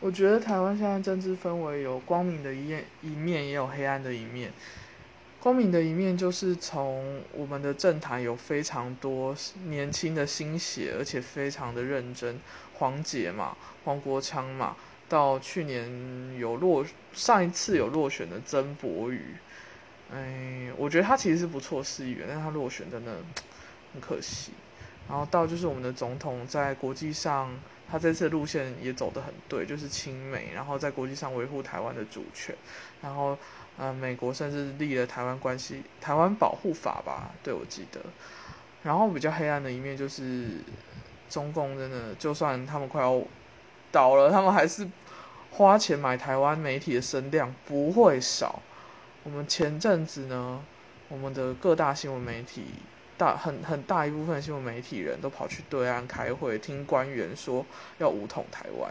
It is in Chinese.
我觉得台湾现在政治氛围有光明的一面，一面也有黑暗的一面。光明的一面就是从我们的政坛有非常多年轻的新血，而且非常的认真。黄杰嘛，黄国昌嘛，到去年有落上一次有落选的曾博宇，哎，我觉得他其实是不错市议员，但他落选真的很可惜。然后到就是我们的总统在国际上，他这次路线也走得很对，就是亲美，然后在国际上维护台湾的主权，然后。呃，美国甚至立了台湾关系台湾保护法吧？对我记得。然后比较黑暗的一面就是，中共真的就算他们快要倒了，他们还是花钱买台湾媒体的声量不会少。我们前阵子呢，我们的各大新闻媒体大很很大一部分新闻媒体人都跑去对岸开会，听官员说要武统台湾。